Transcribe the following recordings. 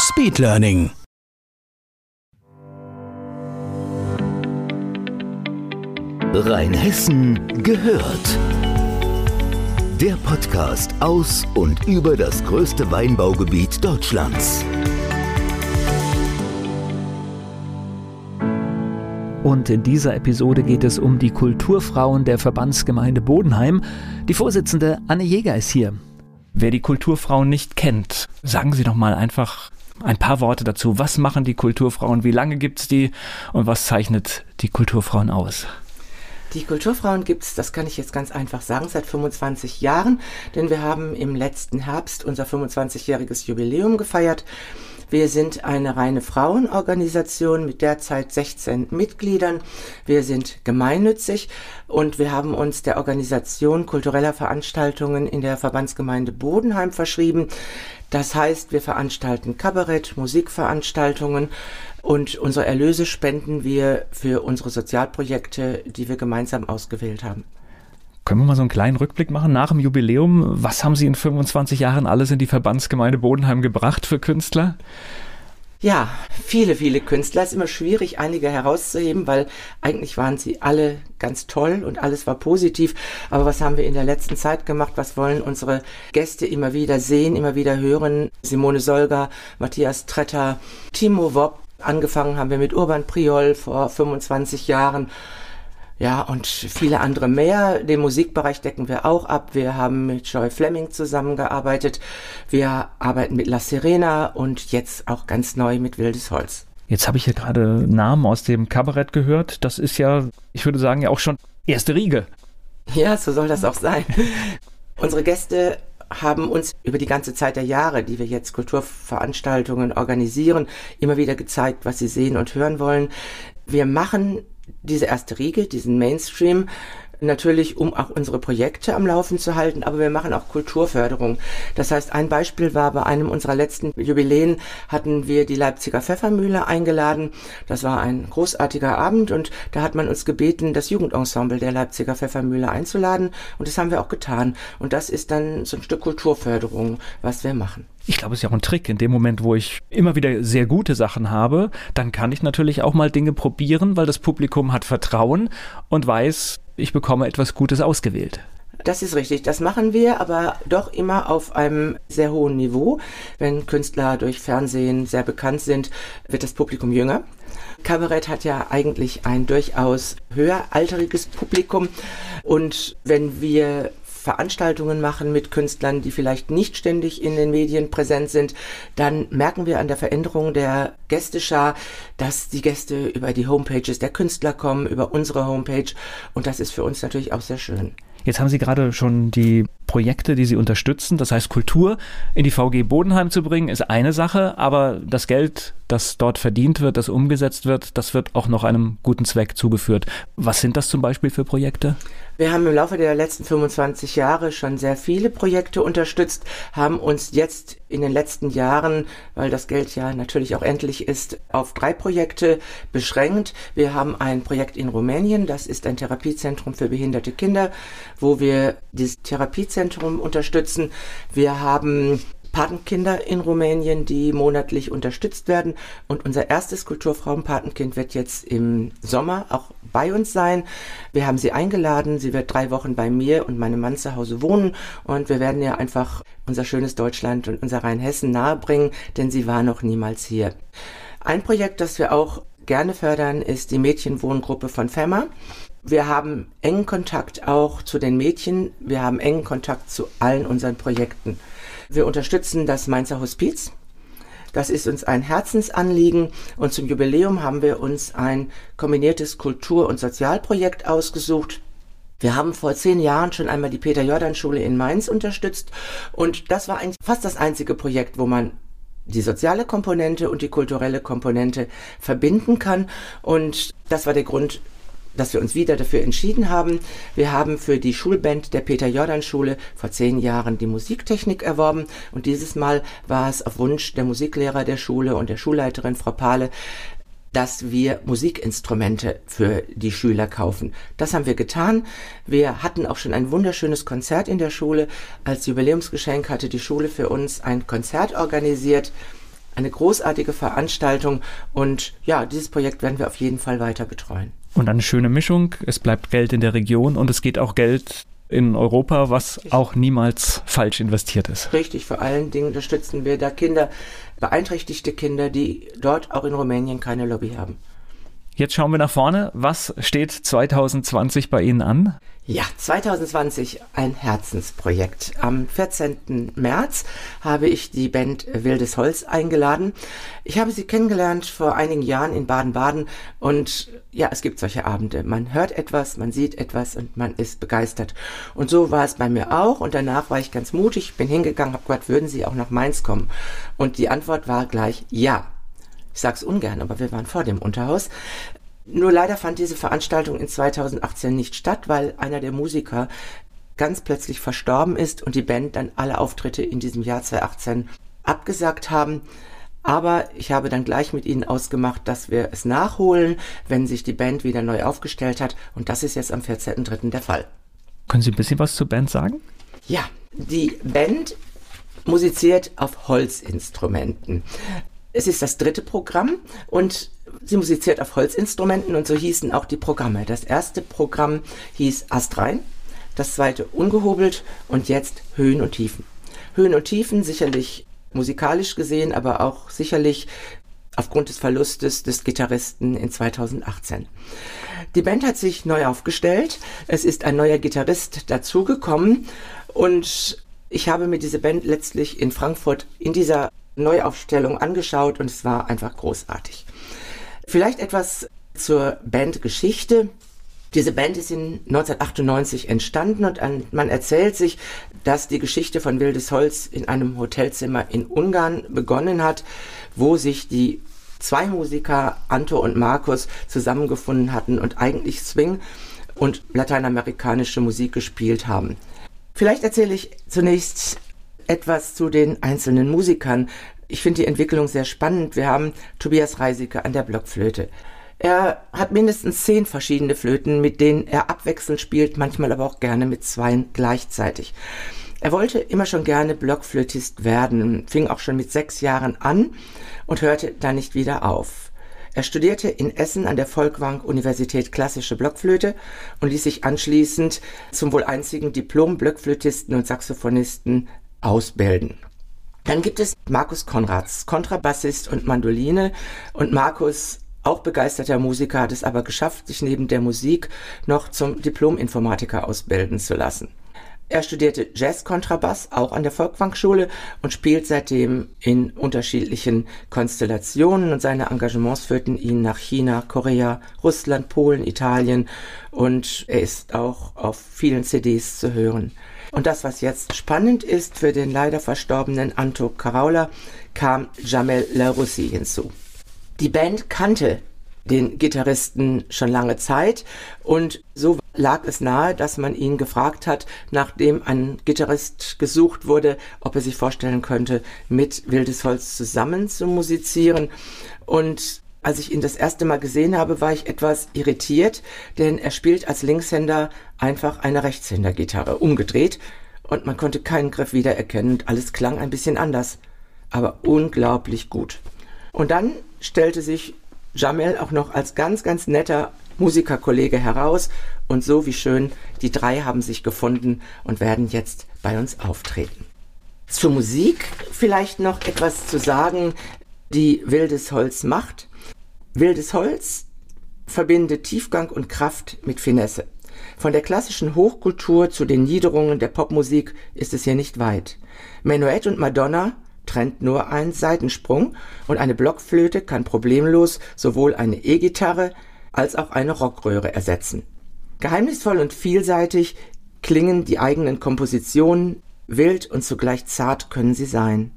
Speedlearning. Rheinhessen gehört. Der Podcast aus und über das größte Weinbaugebiet Deutschlands. Und in dieser Episode geht es um die Kulturfrauen der Verbandsgemeinde Bodenheim. Die Vorsitzende Anne Jäger ist hier. Wer die Kulturfrauen nicht kennt, sagen Sie doch mal einfach ein paar Worte dazu. Was machen die Kulturfrauen? Wie lange gibt es die? Und was zeichnet die Kulturfrauen aus? Die Kulturfrauen gibt es, das kann ich jetzt ganz einfach sagen, seit 25 Jahren, denn wir haben im letzten Herbst unser 25-jähriges Jubiläum gefeiert. Wir sind eine reine Frauenorganisation mit derzeit 16 Mitgliedern. Wir sind gemeinnützig und wir haben uns der Organisation kultureller Veranstaltungen in der Verbandsgemeinde Bodenheim verschrieben. Das heißt, wir veranstalten Kabarett, Musikveranstaltungen und unsere Erlöse spenden wir für unsere Sozialprojekte, die wir gemeinsam ausgewählt haben. Können wir mal so einen kleinen Rückblick machen nach dem Jubiläum? Was haben Sie in 25 Jahren alles in die Verbandsgemeinde Bodenheim gebracht für Künstler? Ja, viele, viele Künstler. Es ist immer schwierig, einige herauszuheben, weil eigentlich waren sie alle ganz toll und alles war positiv. Aber was haben wir in der letzten Zeit gemacht? Was wollen unsere Gäste immer wieder sehen, immer wieder hören? Simone Solger, Matthias Tretter, Timo Wopp. Angefangen haben wir mit Urban Priol vor 25 Jahren. Ja, und viele andere mehr. Den Musikbereich decken wir auch ab. Wir haben mit Joy Fleming zusammengearbeitet. Wir arbeiten mit La Serena und jetzt auch ganz neu mit Wildes Holz. Jetzt habe ich hier gerade Namen aus dem Kabarett gehört. Das ist ja, ich würde sagen, ja auch schon erste Riege. Ja, so soll das auch sein. Unsere Gäste haben uns über die ganze Zeit der Jahre, die wir jetzt Kulturveranstaltungen organisieren, immer wieder gezeigt, was sie sehen und hören wollen. Wir machen diese erste Riege, diesen Mainstream, natürlich, um auch unsere Projekte am Laufen zu halten, aber wir machen auch Kulturförderung. Das heißt, ein Beispiel war bei einem unserer letzten Jubiläen hatten wir die Leipziger Pfeffermühle eingeladen. Das war ein großartiger Abend und da hat man uns gebeten, das Jugendensemble der Leipziger Pfeffermühle einzuladen und das haben wir auch getan. Und das ist dann so ein Stück Kulturförderung, was wir machen. Ich glaube, es ist ja auch ein Trick. In dem Moment, wo ich immer wieder sehr gute Sachen habe, dann kann ich natürlich auch mal Dinge probieren, weil das Publikum hat Vertrauen und weiß, ich bekomme etwas Gutes ausgewählt. Das ist richtig. Das machen wir, aber doch immer auf einem sehr hohen Niveau. Wenn Künstler durch Fernsehen sehr bekannt sind, wird das Publikum jünger. Kabarett hat ja eigentlich ein durchaus höheralteriges Publikum. Und wenn wir Veranstaltungen machen mit Künstlern, die vielleicht nicht ständig in den Medien präsent sind, dann merken wir an der Veränderung der Gästeschar, dass die Gäste über die Homepages der Künstler kommen, über unsere Homepage und das ist für uns natürlich auch sehr schön. Jetzt haben Sie gerade schon die Projekte, die Sie unterstützen, das heißt Kultur in die VG Bodenheim zu bringen, ist eine Sache, aber das Geld, das dort verdient wird, das umgesetzt wird, das wird auch noch einem guten Zweck zugeführt. Was sind das zum Beispiel für Projekte? Wir haben im Laufe der letzten 25 Jahre schon sehr viele Projekte unterstützt, haben uns jetzt in den letzten Jahren, weil das Geld ja natürlich auch endlich ist, auf drei Projekte beschränkt. Wir haben ein Projekt in Rumänien, das ist ein Therapiezentrum für behinderte Kinder, wo wir dieses Therapiezentrum unterstützen. Wir haben Patenkinder in Rumänien, die monatlich unterstützt werden. Und unser erstes Kulturfrauenpatenkind wird jetzt im Sommer auch bei uns sein. Wir haben sie eingeladen. Sie wird drei Wochen bei mir und meinem Mann zu Hause wohnen. Und wir werden ihr einfach unser schönes Deutschland und unser Rheinhessen nahebringen, denn sie war noch niemals hier. Ein Projekt, das wir auch gerne fördern, ist die Mädchenwohngruppe von FEMA. Wir haben engen Kontakt auch zu den Mädchen. Wir haben engen Kontakt zu allen unseren Projekten. Wir unterstützen das Mainzer Hospiz. Das ist uns ein Herzensanliegen und zum Jubiläum haben wir uns ein kombiniertes Kultur- und Sozialprojekt ausgesucht. Wir haben vor zehn Jahren schon einmal die Peter-Jordan-Schule in Mainz unterstützt und das war fast das einzige Projekt, wo man die soziale Komponente und die kulturelle Komponente verbinden kann. Und das war der Grund, dass wir uns wieder dafür entschieden haben. Wir haben für die Schulband der Peter-Jordan-Schule vor zehn Jahren die Musiktechnik erworben und dieses Mal war es auf Wunsch der Musiklehrer der Schule und der Schulleiterin Frau Pahle, dass wir Musikinstrumente für die Schüler kaufen. Das haben wir getan. Wir hatten auch schon ein wunderschönes Konzert in der Schule. Als Jubiläumsgeschenk hatte die Schule für uns ein Konzert organisiert. Eine großartige Veranstaltung und ja, dieses Projekt werden wir auf jeden Fall weiter betreuen. Und eine schöne Mischung. Es bleibt Geld in der Region und es geht auch Geld in Europa, was auch niemals falsch investiert ist. Richtig, vor allen Dingen unterstützen wir da Kinder, beeinträchtigte Kinder, die dort auch in Rumänien keine Lobby haben. Jetzt schauen wir nach vorne. Was steht 2020 bei Ihnen an? Ja, 2020 ein Herzensprojekt. Am 14. März habe ich die Band Wildes Holz eingeladen. Ich habe sie kennengelernt vor einigen Jahren in Baden-Baden und ja, es gibt solche Abende. Man hört etwas, man sieht etwas und man ist begeistert. Und so war es bei mir auch und danach war ich ganz mutig, bin hingegangen, habe gesagt, würden Sie auch nach Mainz kommen? Und die Antwort war gleich ja. Ich sag's ungern, aber wir waren vor dem Unterhaus. Nur leider fand diese Veranstaltung in 2018 nicht statt, weil einer der Musiker ganz plötzlich verstorben ist und die Band dann alle Auftritte in diesem Jahr 2018 abgesagt haben. Aber ich habe dann gleich mit ihnen ausgemacht, dass wir es nachholen, wenn sich die Band wieder neu aufgestellt hat. Und das ist jetzt am 14.03. der Fall. Können Sie ein bisschen was zur Band sagen? Ja, die Band musiziert auf Holzinstrumenten. Es ist das dritte Programm und sie musiziert auf Holzinstrumenten und so hießen auch die Programme. Das erste Programm hieß Astrein, das zweite Ungehobelt und jetzt Höhen und Tiefen. Höhen und Tiefen sicherlich musikalisch gesehen, aber auch sicherlich aufgrund des Verlustes des Gitarristen in 2018. Die Band hat sich neu aufgestellt. Es ist ein neuer Gitarrist dazugekommen und ich habe mir diese Band letztlich in Frankfurt in dieser Neuaufstellung angeschaut und es war einfach großartig. Vielleicht etwas zur Bandgeschichte. Diese Band ist in 1998 entstanden und man erzählt sich, dass die Geschichte von Wildes Holz in einem Hotelzimmer in Ungarn begonnen hat, wo sich die zwei Musiker, Anto und Markus, zusammengefunden hatten und eigentlich Swing und lateinamerikanische Musik gespielt haben. Vielleicht erzähle ich zunächst etwas zu den einzelnen Musikern. Ich finde die Entwicklung sehr spannend. Wir haben Tobias Reisike an der Blockflöte. Er hat mindestens zehn verschiedene Flöten, mit denen er abwechselnd spielt, manchmal aber auch gerne mit zweien gleichzeitig. Er wollte immer schon gerne Blockflötist werden, fing auch schon mit sechs Jahren an und hörte dann nicht wieder auf. Er studierte in Essen an der Volkwang Universität klassische Blockflöte und ließ sich anschließend zum wohl einzigen Diplom-Blockflötisten und Saxophonisten ausbilden. Dann gibt es Markus Konrads, Kontrabassist und Mandoline. Und Markus, auch begeisterter Musiker, hat es aber geschafft, sich neben der Musik noch zum Diplom-Informatiker ausbilden zu lassen. Er studierte Jazz-Kontrabass auch an der Volkwang-Schule und spielt seitdem in unterschiedlichen Konstellationen und seine Engagements führten ihn nach China, Korea, Russland, Polen, Italien und er ist auch auf vielen CDs zu hören. Und das, was jetzt spannend ist für den leider verstorbenen Anto Caraula, kam Jamel Larussi hinzu. Die Band kannte den Gitarristen schon lange Zeit und so lag es nahe, dass man ihn gefragt hat, nachdem ein Gitarrist gesucht wurde, ob er sich vorstellen könnte, mit Wildes Holz zusammen zu musizieren. Und als ich ihn das erste Mal gesehen habe, war ich etwas irritiert, denn er spielt als Linkshänder einfach eine Rechtshändergitarre, umgedreht, und man konnte keinen Griff wiedererkennen und alles klang ein bisschen anders, aber unglaublich gut. Und dann stellte sich Jamel auch noch als ganz, ganz netter Musikerkollege heraus und so wie schön, die drei haben sich gefunden und werden jetzt bei uns auftreten. Zur Musik vielleicht noch etwas zu sagen, die Wildes Holz macht. Wildes Holz verbindet Tiefgang und Kraft mit Finesse. Von der klassischen Hochkultur zu den Niederungen der Popmusik ist es hier nicht weit. Menuett und Madonna trennt nur ein Seitensprung und eine Blockflöte kann problemlos sowohl eine E-Gitarre als auch eine Rockröhre ersetzen. Geheimnisvoll und vielseitig klingen die eigenen Kompositionen, wild und zugleich zart können sie sein.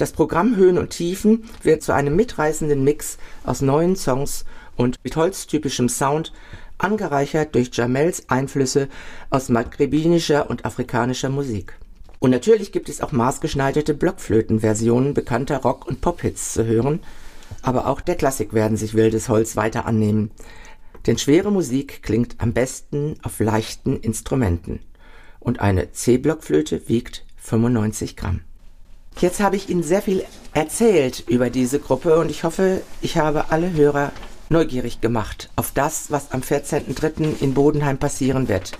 Das Programm Höhen und Tiefen wird zu einem mitreißenden Mix aus neuen Songs und mit holztypischem Sound, angereichert durch Jamels Einflüsse aus maghrebinischer und afrikanischer Musik. Und natürlich gibt es auch maßgeschneiderte Blockflötenversionen bekannter Rock- und Pop-Hits zu hören, aber auch der Klassik werden sich wildes Holz weiter annehmen. Denn schwere Musik klingt am besten auf leichten Instrumenten. Und eine C-Blockflöte wiegt 95 Gramm. Jetzt habe ich Ihnen sehr viel erzählt über diese Gruppe und ich hoffe, ich habe alle Hörer neugierig gemacht auf das, was am 14.03. in Bodenheim passieren wird.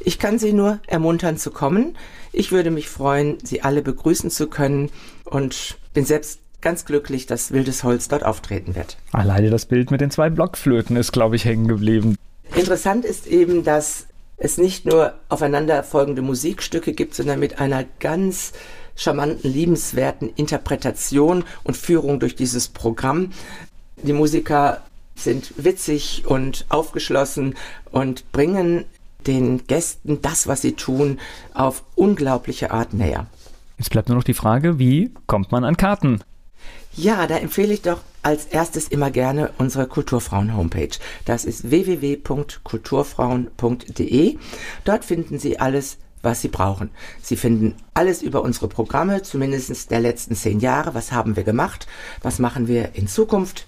Ich kann Sie nur ermuntern zu kommen. Ich würde mich freuen, Sie alle begrüßen zu können und bin selbst ganz glücklich, dass Wildes Holz dort auftreten wird. Alleine das Bild mit den zwei Blockflöten ist, glaube ich, hängen geblieben. Interessant ist eben, dass es nicht nur aufeinanderfolgende Musikstücke gibt, sondern mit einer ganz charmanten, liebenswerten Interpretation und Führung durch dieses Programm. Die Musiker sind witzig und aufgeschlossen und bringen den Gästen das, was sie tun, auf unglaubliche Art näher. Jetzt bleibt nur noch die Frage, wie kommt man an Karten? Ja, da empfehle ich doch als erstes immer gerne unsere Kulturfrauen-Homepage. Das ist www.kulturfrauen.de. Dort finden Sie alles, was Sie brauchen. Sie finden alles über unsere Programme, zumindest der letzten zehn Jahre. Was haben wir gemacht? Was machen wir in Zukunft?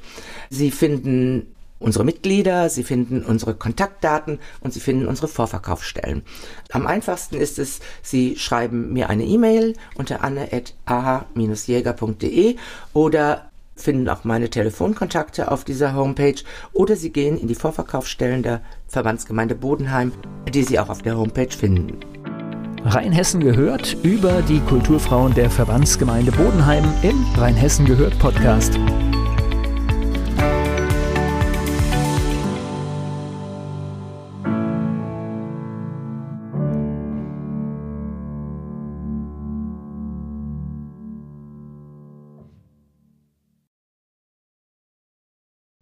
Sie finden unsere Mitglieder, Sie finden unsere Kontaktdaten und Sie finden unsere Vorverkaufsstellen. Am einfachsten ist es, Sie schreiben mir eine E-Mail unter anne.aha-jäger.de oder finden auch meine Telefonkontakte auf dieser Homepage oder Sie gehen in die Vorverkaufsstellen der Verbandsgemeinde Bodenheim, die Sie auch auf der Homepage finden. Rheinhessen gehört über die Kulturfrauen der Verbandsgemeinde Bodenheim im Rheinhessen gehört Podcast.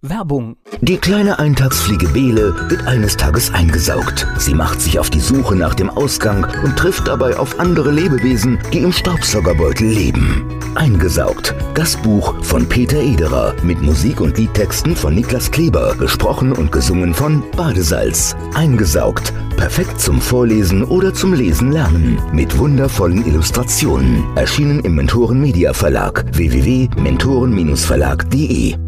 Werbung. Die kleine Eintagsfliege Bele wird eines Tages eingesaugt. Sie macht sich auf die Suche nach dem Ausgang und trifft dabei auf andere Lebewesen, die im Staubsaugerbeutel leben. Eingesaugt. Das Buch von Peter Ederer mit Musik und Liedtexten von Niklas Kleber, gesprochen und gesungen von Badesalz. Eingesaugt. Perfekt zum Vorlesen oder zum Lesen lernen. Mit wundervollen Illustrationen. Erschienen im Mentoren Media Verlag www.mentoren-verlag.de